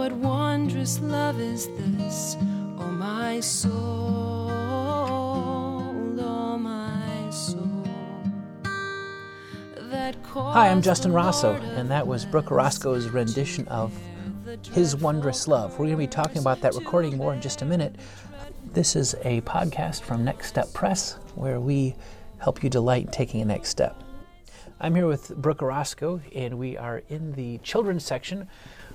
What wondrous love is this, oh my soul, oh my soul. Hi, I'm Justin Rossow, and that was Brooke Orozco's rendition of His Wondrous Love. We're going to be talking about that recording more in just a minute. This is a podcast from Next Step Press where we help you delight in taking a next step. I'm here with Brooke Orozco, and we are in the children's section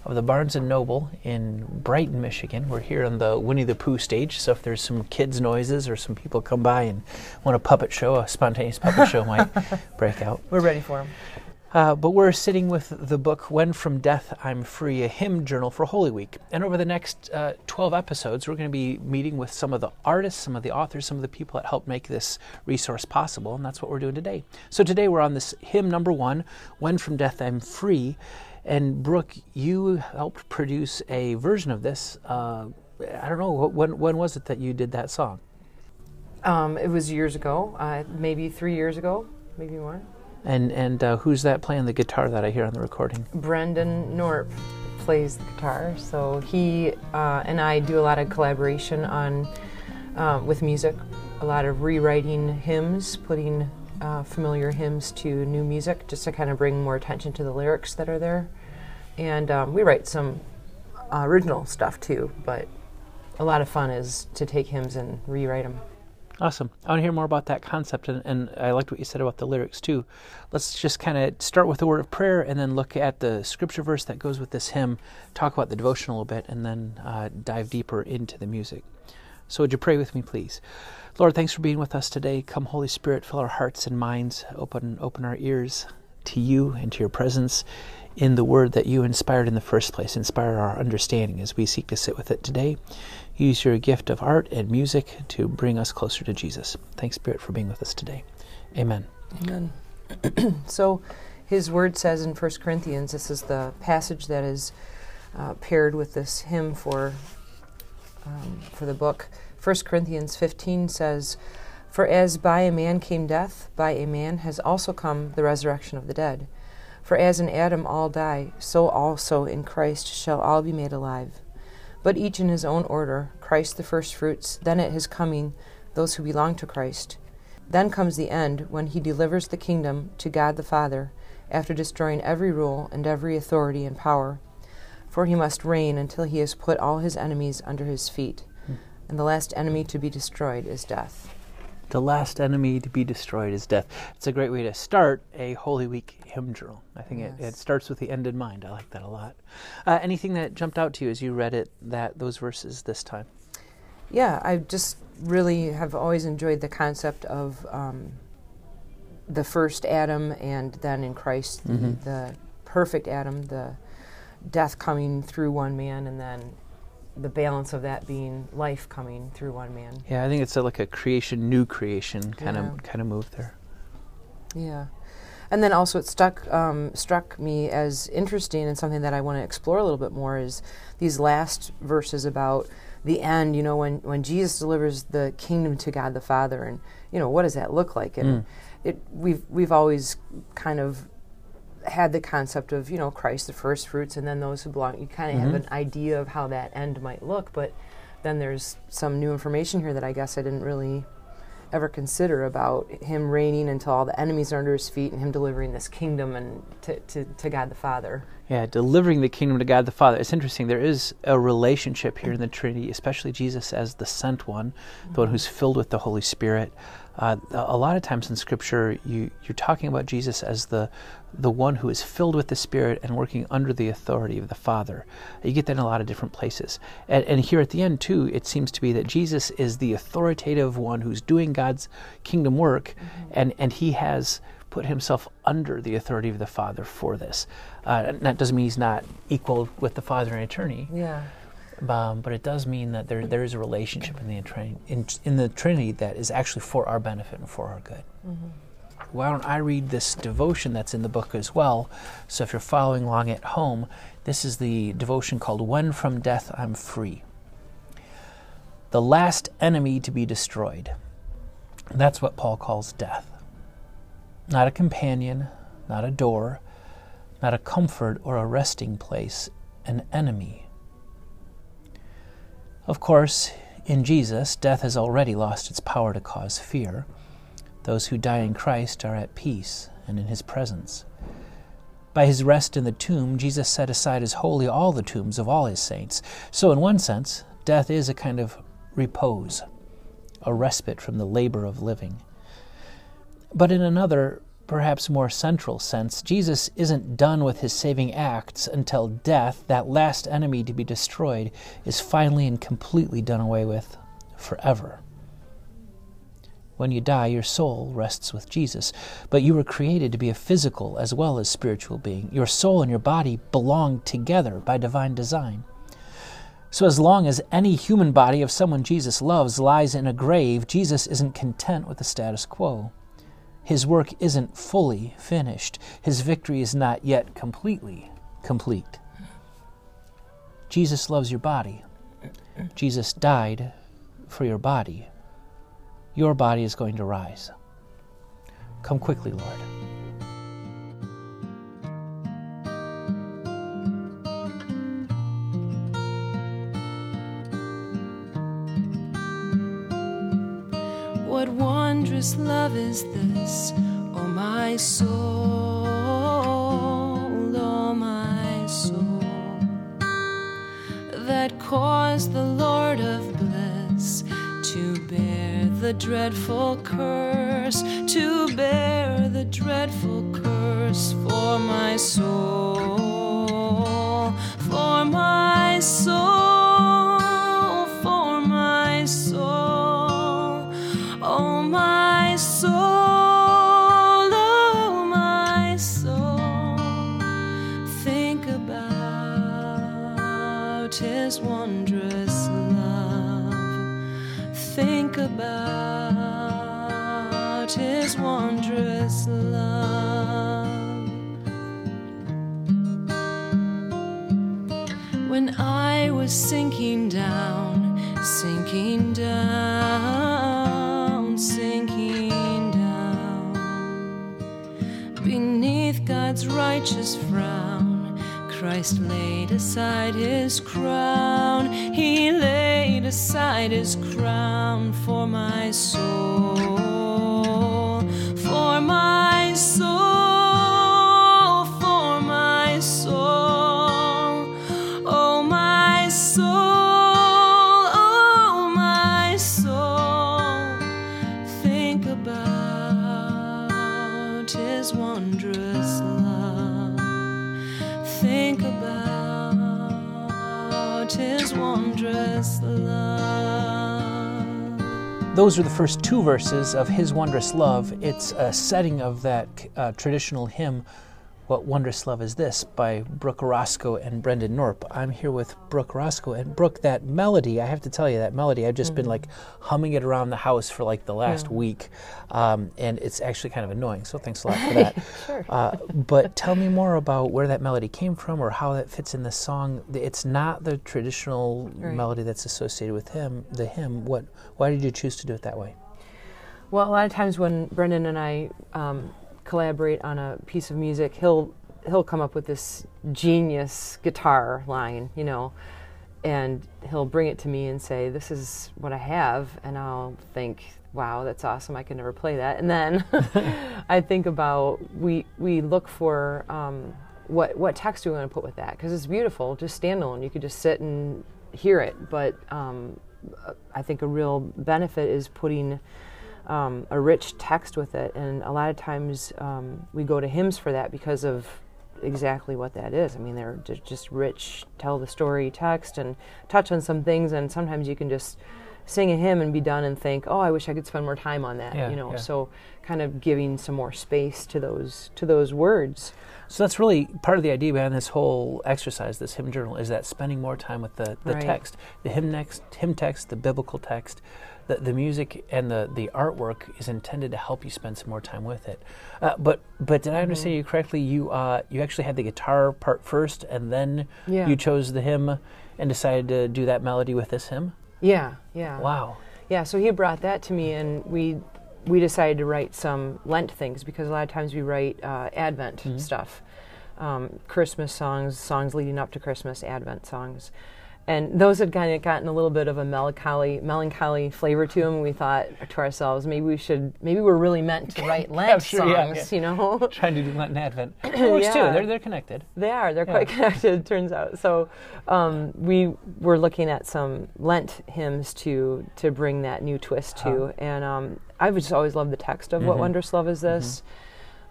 of the Barnes and Noble in Brighton, Michigan. We're here on the Winnie the Pooh stage, so if there's some kids' noises or some people come by and want a puppet show, a spontaneous puppet show might break out. We're ready for them. Uh, but we're sitting with the book When From Death I'm Free, a hymn journal for Holy Week. And over the next uh, 12 episodes, we're going to be meeting with some of the artists, some of the authors, some of the people that helped make this resource possible. And that's what we're doing today. So today we're on this hymn number one, When From Death I'm Free. And Brooke, you helped produce a version of this. Uh, I don't know, when, when was it that you did that song? Um, it was years ago, uh, maybe three years ago, maybe more. And and uh, who's that playing the guitar that I hear on the recording? Brendan Norp plays the guitar. So he uh, and I do a lot of collaboration on uh, with music, a lot of rewriting hymns, putting uh, familiar hymns to new music, just to kind of bring more attention to the lyrics that are there. And um, we write some original stuff too, but a lot of fun is to take hymns and rewrite them. Awesome. I want to hear more about that concept, and, and I liked what you said about the lyrics too. Let's just kind of start with the word of prayer and then look at the scripture verse that goes with this hymn, talk about the devotion a little bit, and then uh, dive deeper into the music. So, would you pray with me, please? Lord, thanks for being with us today. Come, Holy Spirit, fill our hearts and minds, open, open our ears to you and to your presence in the word that you inspired in the first place. Inspire our understanding as we seek to sit with it today. Use your gift of art and music to bring us closer to Jesus. Thanks, Spirit, for being with us today. Amen. Amen. so, his word says in 1 Corinthians, this is the passage that is uh, paired with this hymn for, um, for the book. 1 Corinthians 15 says, For as by a man came death, by a man has also come the resurrection of the dead. For as in Adam all die, so also in Christ shall all be made alive but each in his own order Christ the firstfruits, then at his coming, those who belong to Christ. Then comes the end, when he delivers the kingdom to God the Father, after destroying every rule and every authority and power. For he must reign until he has put all his enemies under his feet. And the last enemy to be destroyed is death. The last enemy to be destroyed is death. It's a great way to start a Holy Week hymn journal. I think yes. it, it, starts with the end in mind. I like that a lot. Uh, anything that jumped out to you as you read it, that those verses this time? Yeah, I just really have always enjoyed the concept of um, the first Adam and then in Christ, mm-hmm. the, the perfect Adam, the death coming through one man, and then the balance of that being life coming through one man. Yeah, I think it's a, like a creation, new creation kind of kind of move there. Yeah, and then also it stuck um, struck me as interesting and something that I want to explore a little bit more is these last verses about the end. You know, when when Jesus delivers the kingdom to God the Father, and you know what does that look like? And mm. it we've we've always kind of had the concept of you know Christ the first fruits and then those who belong. You kind of mm-hmm. have an idea of how that end might look, but then there's some new information here that I guess I didn't really ever consider about him reigning until all the enemies are under his feet and him delivering this kingdom and to, to, to God the Father. Yeah, delivering the kingdom to God the Father. It's interesting. There is a relationship here in the Trinity, especially Jesus as the sent one, mm-hmm. the one who's filled with the Holy Spirit. Uh, a lot of times in Scripture, you, you're talking about Jesus as the the one who is filled with the Spirit and working under the authority of the Father. You get that in a lot of different places. And, and, here at the end, too, it seems to be that Jesus is the authoritative one who's doing God's kingdom work, mm-hmm. and, and he has put himself under the authority of the Father for this. Uh, that doesn't mean he's not equal with the Father in eternity. Yeah. Um, but it does mean that there there is a relationship in the in, in the Trinity that is actually for our benefit and for our good. Mm-hmm. Why don't I read this devotion that's in the book as well? So if you're following along at home, this is the devotion called "When from Death I'm Free." The last enemy to be destroyed. That's what Paul calls death. Not a companion, not a door, not a comfort or a resting place, an enemy Of course, in Jesus, death has already lost its power to cause fear. Those who die in Christ are at peace and in his presence. By his rest in the tomb, Jesus set aside as holy all the tombs of all his saints. So, in one sense, death is a kind of repose, a respite from the labor of living. But in another, perhaps more central sense, Jesus isn't done with his saving acts until death, that last enemy to be destroyed, is finally and completely done away with forever. When you die, your soul rests with Jesus, but you were created to be a physical as well as spiritual being. Your soul and your body belong together by divine design. So, as long as any human body of someone Jesus loves lies in a grave, Jesus isn't content with the status quo. His work isn't fully finished. His victory is not yet completely complete. Jesus loves your body. Jesus died for your body. Your body is going to rise. Come quickly, Lord. Is this, oh my soul, oh my soul, that caused the Lord of bliss to bear the dreadful curse, to bear the dreadful curse for my soul, laid aside his crown for my soul, Those are the first two verses of His Wondrous Love. It's a setting of that uh, traditional hymn, What Wondrous Love Is This, by Brooke Orozco and Brendan Norp. I'm here with Brooke Orozco. And Brooke, that melody, I have to tell you, that melody, I've just been like humming it around the house for like the last week. Um, and it's actually kind of annoying. So thanks a lot for that. Sure. Uh, but tell me more about where that melody came from or how that fits in the song. It's not the traditional Right. melody that's associated with him, the hymn. What? Why did you choose to do it that way? Well, a lot of times when Brendan and I um, collaborate on a piece of music, he'll he'll come up with this genius guitar line, you know, and he'll bring it to me and say, "This is what I have," and I'll think, "Wow, that's awesome! I can never play that." And then I think about we we look for um, what what text do we want to put with that because it's beautiful, just standalone. You could just sit and hear it, but um, I think a real benefit is putting um, a rich text with it, and a lot of times um, we go to hymns for that because of exactly what that is. I mean, they're just rich, tell the story text and touch on some things, and sometimes you can just sing a hymn and be done and think, oh, I wish I could spend more time on that. Yeah, you know, yeah. so kind of giving some more space to those to those words. So that's really part of the idea behind this whole exercise, this hymn journal, is that spending more time with the, the Right. text, the hymn next, hymn text, the biblical text, the, the music and the, the artwork is intended to help you spend some more time with it. Uh, but but did I understand Mm-hmm. you correctly? You uh, you actually had the guitar part first, and then Yeah. you chose the hymn and decided to do that melody with this hymn. Yeah, yeah. Wow. Yeah, so he brought that to me, and we we decided to write some Lent things because a lot of times we write uh, Advent stuff, um, Christmas songs, songs leading up to Christmas, Advent songs, and those had kind of gotten a little bit of a melancholy melancholy flavor to them. We thought to ourselves, maybe we should, maybe we're really meant to write Lent sure, songs, yeah, yeah. you know? Trying to do Lent and Advent. It works too. They're, they're connected. They are. They're quite connected, it turns out. So um, we were looking at some Lent hymns to to bring that new twist to, Uh-huh. and um, I've just always loved the text of what Mhm. wondrous love is this.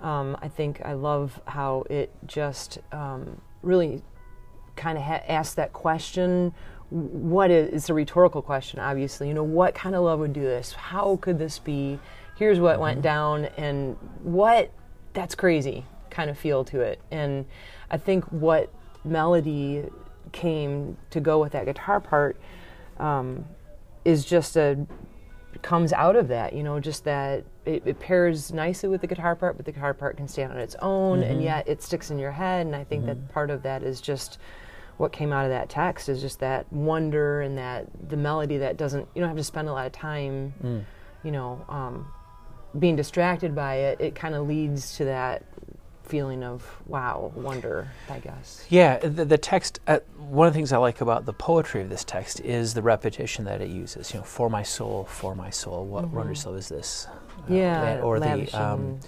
Um, I think I love how it just um, really kind of ha- asks that question. What is it's a rhetorical question, obviously. You know, what kind of love would do this? How could this be? Here's what went mm-hmm. down, and what that's crazy kind of feel to it. And I think what melody came to go with that guitar part um, is just a comes out of that, you know, just that it, it pairs nicely with the guitar part, but the guitar part can stand on its own, and mm-hmm. yet it sticks in your head. And I think that mm-hmm. part of that is just what came out of that text is just that wonder and that the melody that doesn't you don't have to spend a lot of time, you know, um, being distracted by it. It kind of leads to that feeling of wow, wonder, I guess. Yeah, the, the text. Uh, one of the things I like about the poetry of this text is the repetition that it uses. You know, for my soul, for my soul. What wondrous soul is this? Uh, Yeah, and- or the um,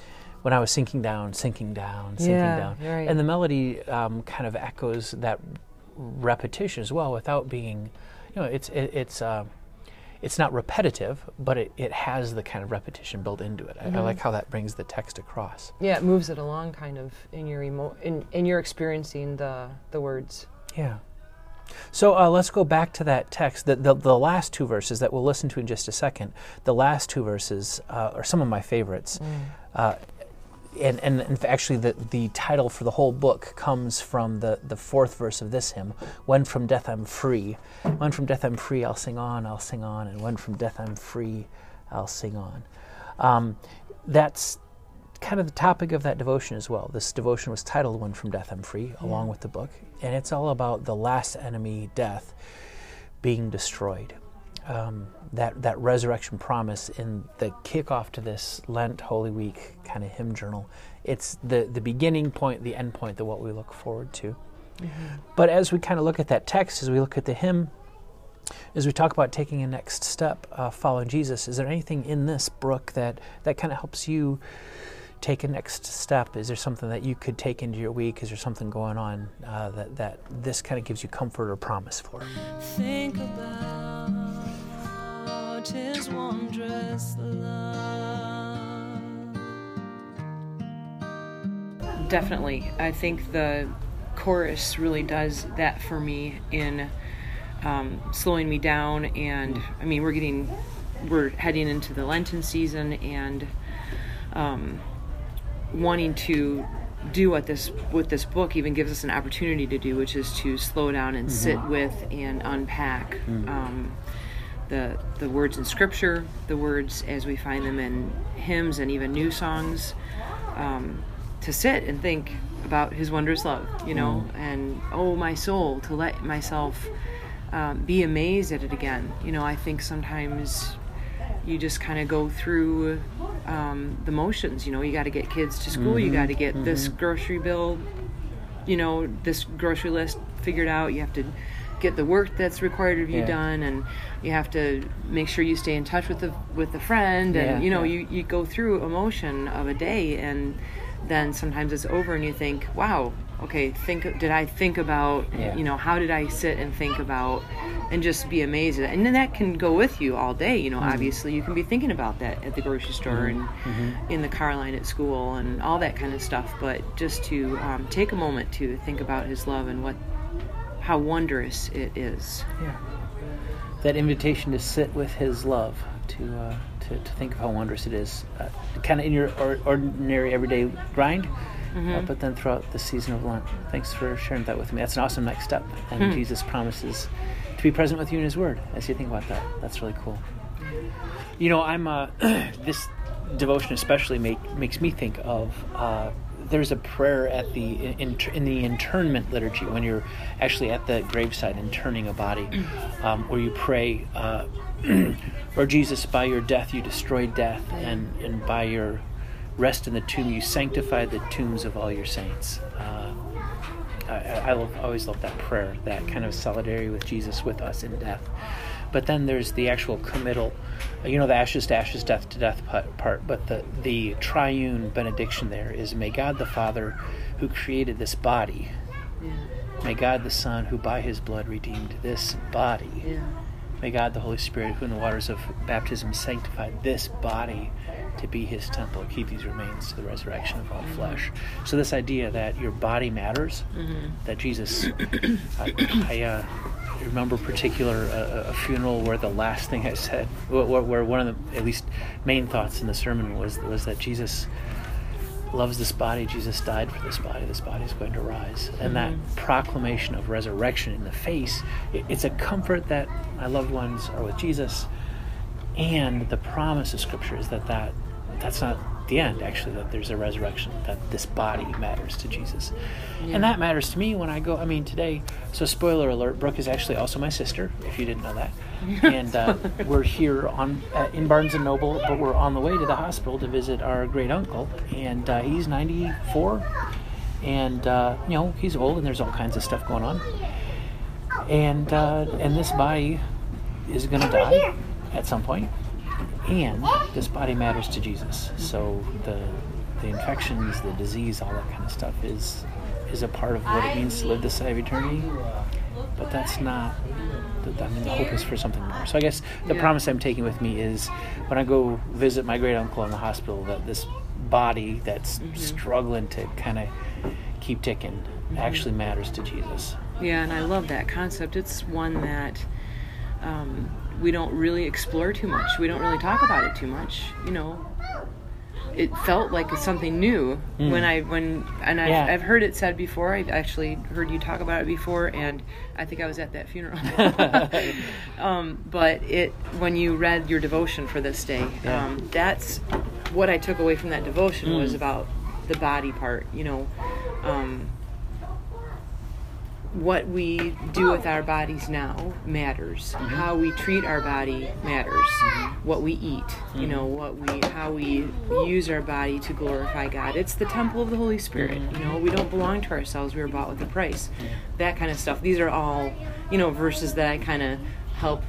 when I was sinking down, sinking down, sinking Yeah, down, right. and the melody um, kind of echoes that repetition as well, without being, you know, it's it, it's. Uh, it's not repetitive, but it, it has the kind of repetition built into it. I, I like how that brings the text across. Yeah, it moves it along kind of in your emo- in, in your experiencing the the words. Yeah. So uh, let's go back to that text. The, the, the last two verses that we'll listen to in just a second, the last two verses uh, are some of my favorites. Uh, and, and, and actually, the, the title for the whole book comes from the, the fourth verse of this hymn When from death I'm free. When from death I'm free, I'll sing on, I'll sing on. And when from death I'm free, I'll sing on. Um, that's kind of the topic of that devotion as well. This devotion was titled When From Death I'm Free, along with the book. And it's all about the last enemy, death, being destroyed. Um, that, that resurrection promise in the kickoff to this Lent Holy Week kind of hymn journal. It's the, the beginning point, the end point, the what we look forward to. But as we kind of look at that text, as we look at the hymn, as we talk about taking a next step, uh, following Jesus, is there anything in this, Brooke, that, that kind of helps you take a next step? Is there something that you could take into your week? Is there something going on uh, that, that this kind of gives you comfort or promise for? Think about his wondrous love. Definitely. I think the chorus really does that for me in um, slowing me down. And I mean, we're getting, we're heading into the Lenten season and um, wanting to do what this what this book even gives us an opportunity to do, which is to slow down and sit with and unpack um, the the words in Scripture, the words as we find them in hymns and even new songs, um, to sit and think about His wondrous love, you know, and oh my soul, to let myself um, be amazed at it again. You know, I think sometimes you just kind of go through um, the motions. You know, you got to get kids to school, you got to get this grocery bill, you know, this grocery list figured out. You have to get the work that's required of you Yeah. done, and you have to make sure you stay in touch with the with the friend, and Yeah, you know, yeah. you you go through emotion of a day, and then sometimes it's over, and you think, wow. Okay, think. Did I think about? You know, how did I sit and think about, and just be amazed? And then that can go with you all day. You know, Mm-hmm. obviously you can be thinking about that at the grocery store and Mm-hmm. in the car line at school and all that kind of stuff. But just to um, take a moment to think about His love and what, how wondrous it is. Yeah. That invitation to sit with His love, to uh, to, to think of how wondrous it is, uh, kind of in your or, ordinary everyday grind, uh, but then throughout the season of Lent. Thanks for sharing that with me. That's an awesome next step, and Jesus promises to be present with you in His Word as you think about that. That's really cool. You know, I'm uh, this devotion especially make, makes me think of. There's a prayer at the in, in the internment liturgy when you're actually at the graveside interning a body, um, where you pray, uh, "Lord Jesus, by your death you destroyed death, and and by your rest in the tomb you sanctified the tombs of all your saints." Uh, I, I love, always love that prayer, that kind of solidarity with Jesus with us in death. But then there's the actual committal, uh, you know, the ashes to ashes, death to death part. But the the triune benediction there is, may God the Father, who created this body, Yeah. may God the Son, who by His blood redeemed this body. Yeah. May God the Holy Spirit, who in the waters of baptism sanctified this body to be his temple, keep these remains to the resurrection of all mm-hmm. flesh. So, this idea that your body matters, mm-hmm. that Jesus, I, I uh, remember particular uh, a funeral where the last thing I said, where, where one of the at least main thoughts in the sermon was was that Jesus loves this body. Jesus died for this body. This body is going to rise. And that proclamation of resurrection in the face, it, it's a comfort that my loved ones are with Jesus. And the promise of Scripture is that, that that's not the end, actually, that there's a resurrection, that this body matters to Jesus. And that matters to me when I go, I mean, today, so spoiler alert, Brooke is actually also my sister, if you didn't know that. and uh, we're here on uh, in Barnes and Noble, but we're on the way to the hospital to visit our great uncle, and uh, he's 94, and uh, you know he's old, and there's all kinds of stuff going on, and uh, and this body is going to die at some point, and this body matters to Jesus. So the the infections, the disease, all that kind of stuff is is a part of what it means to live this side of eternity. But that's not. the- I mean, the hope is for something more. So I guess the Yeah. promise I'm taking with me is when I go visit my great uncle in the hospital, that this body that's struggling to kind of keep ticking actually matters to Jesus. Yeah, and I love that concept. It's one that um, we don't really explore too much. We don't really talk about it too much. You know, it felt like something new when I when and I've, Yeah. I've heard it said before. I've actually heard you talk about it before, and I think I was at that funeral. um, but it when you read your devotion for this day, Yeah. um, that's what I took away from that devotion was Mm. about the body part. You know. Um, what we do with our bodies now matters. Mm-hmm. How we treat our body matters. Mm-hmm. What we eat, you mm-hmm. know, what we how we use our body to glorify God. It's the temple of the Holy Spirit. You know, we don't belong to ourselves. We were bought with a price. That kind of stuff. These are all, you know, verses that I kind of help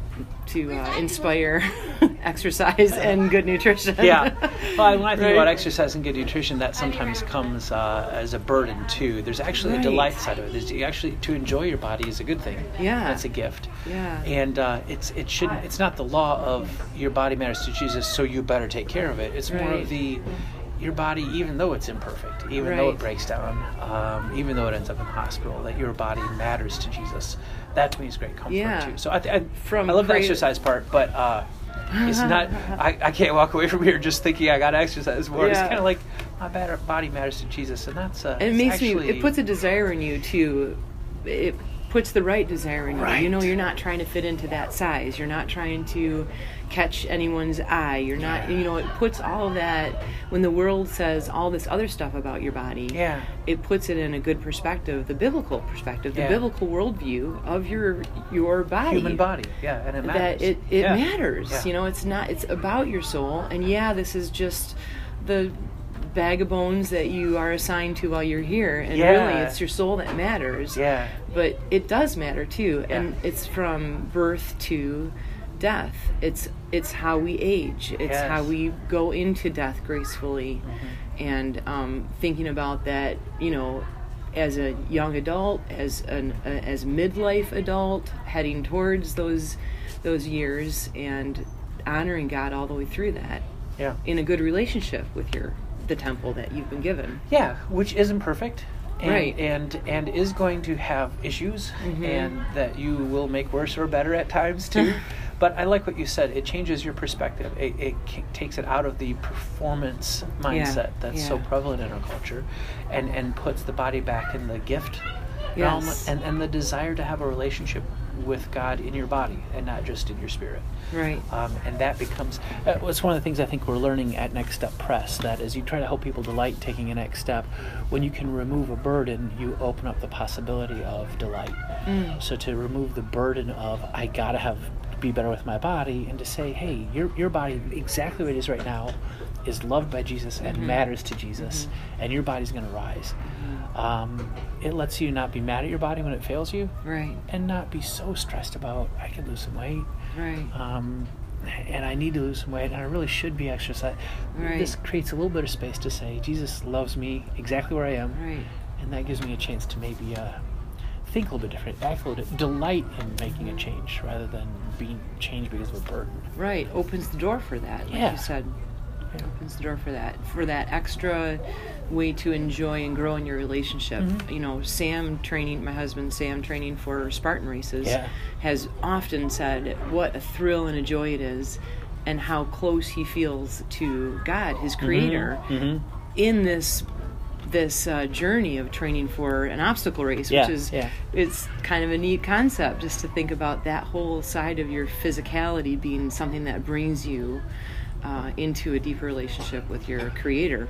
to uh, inspire exercise and good nutrition. yeah. Well, when I think Right? about exercise and good nutrition, that sometimes comes uh, as a burden too. There's actually Right. a delight side of it. There's actually to enjoy your body is a good thing. Yeah. that's a gift. Yeah. And uh, it's it shouldn't. It's not the law of your body matters to Jesus, so you better take care of it. It's more of the your body, even though it's imperfect, even though it breaks down, um, even though it ends up in the hospital, that your body matters to Jesus. That me is great comfort Yeah. too. So I, th- I, From I love the exercise part, but uh, it's not. I, I can't walk away from here just thinking I got to exercise more. It's kind of like my bad, body matters to Jesus, and that's uh, it makes actually, me it puts a desire in you to it puts the right desire in you you know you're not trying to fit into that size you're not trying to catch anyone's eye you're not you know it puts all of that when the world says all this other stuff about your body Yeah. it puts it in a good perspective the biblical perspective the Yeah. biblical worldview of your your body human body. Yeah, and it matters. that it, it Yeah. matters. Yeah. You know, it's not it's about your soul. And yeah, this is just the bag of bones that you are assigned to while you're here. And Yeah. really it's your soul that matters. Yeah. But it does matter too. And it's from birth to death. It's it's how we age. It's Yes. how we go into death gracefully. Mm-hmm. And um, thinking about that, you know, as a young adult, as an uh, as midlife adult, heading towards those those years, and honoring God all the way through that Yeah. in a good relationship with your the temple that you've been given. Yeah, which isn't perfect. And, Right. and and is going to have issues and that you will make worse or better at times too but i like what you said it changes your perspective it, it takes it out of the performance mindset that's so prevalent in our culture and and puts the body back in the gift realm and, and the desire to have a relationship with god in your body and not just in your spirit Right. um, and that becomes uh, it's one of the things I think we're learning at Next Step Press. That as you try to help people delight taking a next step, when you can remove a burden, you open up the possibility of delight. So to remove the burden of I gotta have be better with my body and to say, hey, your, your body, exactly what it is right now, is loved by Jesus and Mm-hmm. matters to Jesus, and your body's going to rise. Um, it lets you not be mad at your body when it fails you Right. and not be so stressed about, I could lose some weight. Right. Um, and I need to lose some weight, and I really should be exercising. Right. This creates a little bit of space to say, Jesus loves me exactly where I am, Right. and that gives me a chance to maybe uh, think a little bit different, act a little bit, delight in making a change rather than being changed because of a burden. Right. Opens the door for that, like Yeah. you said. Yeah. Opens the door for that, for that extra way to enjoy and grow in your relationship. Mm-hmm. You know, Sam training, my husband Sam training for Spartan races, Yeah. has often said what a thrill and a joy it is, and how close he feels to God, his Creator, Mm-hmm. in this this uh, journey of training for an obstacle race, Yeah, which is yeah. it's kind of a neat concept just to think about that whole side of your physicality being something that brings you uh, into a deeper relationship with your creator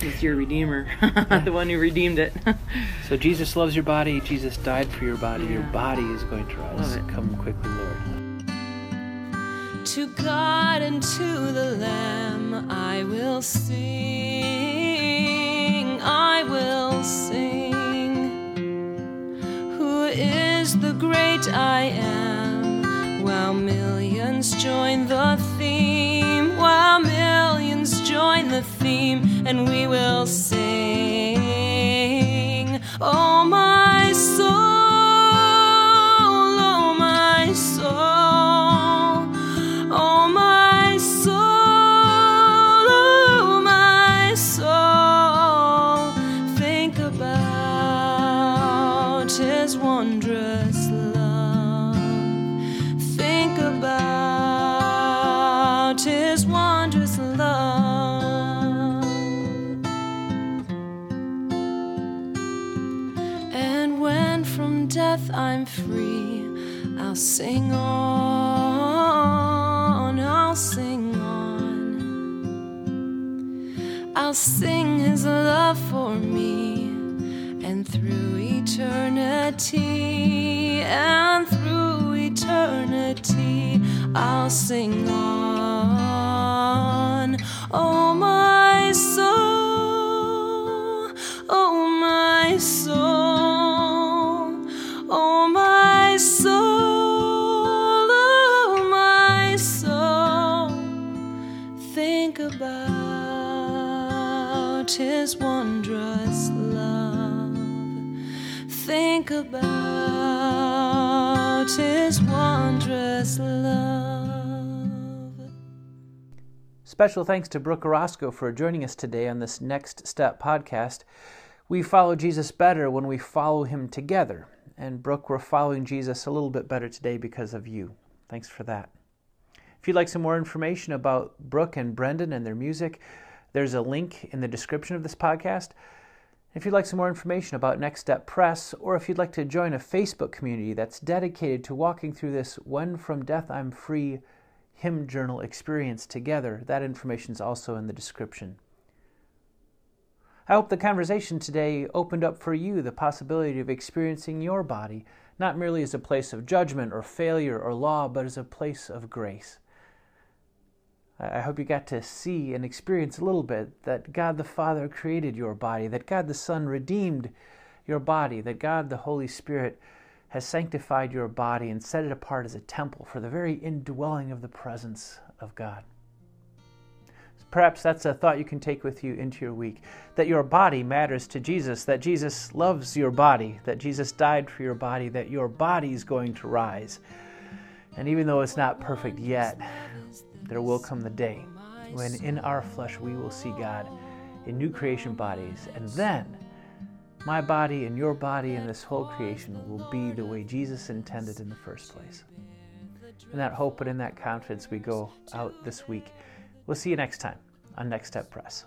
with your redeemer the one who redeemed it So Jesus loves your body. Jesus died for your body. Your body is going to rise. Come quickly, Lord. To God and to the Lamb I will sing, I will sing. Who is the great I am? While millions join the theme, while millions join the theme, and we will sing. Oh, my eternity, I'll sing on. Oh, my soul, oh, my soul, oh, my soul, oh, my soul. Think about his wondrous love. Think about Special thanks to Brooke Orozco for joining us today on this Next Step podcast. We follow Jesus better when we follow him together. And Brooke, we're following Jesus a little bit better today because of you. Thanks for that. If you'd like some more information about Brooke and Brendan and their music, there's a link in the description of this podcast. If you'd like some more information about Next Step Press, or if you'd like to join a Facebook community that's dedicated to walking through this When From Death I'm Free hymn journal experience together, that information is also in the description. I hope the conversation today opened up for you the possibility of experiencing your body not merely as a place of judgment or failure or law, but as a place of grace. I hope you got to see and experience a little bit that God the Father created your body, that God the Son redeemed your body, that God the Holy Spirit has sanctified your body and set it apart as a temple for the very indwelling of the presence of God. Perhaps that's a thought you can take with you into your week that your body matters to Jesus, that Jesus loves your body, that Jesus died for your body, that your body is going to rise. And even though it's not perfect yet, there will come the day when in our flesh we will see God in new creation bodies. And then my body and your body and this whole creation will be the way Jesus intended in the first place. In that hope and in that confidence, we go out this week. We'll see you next time on Next Step Press.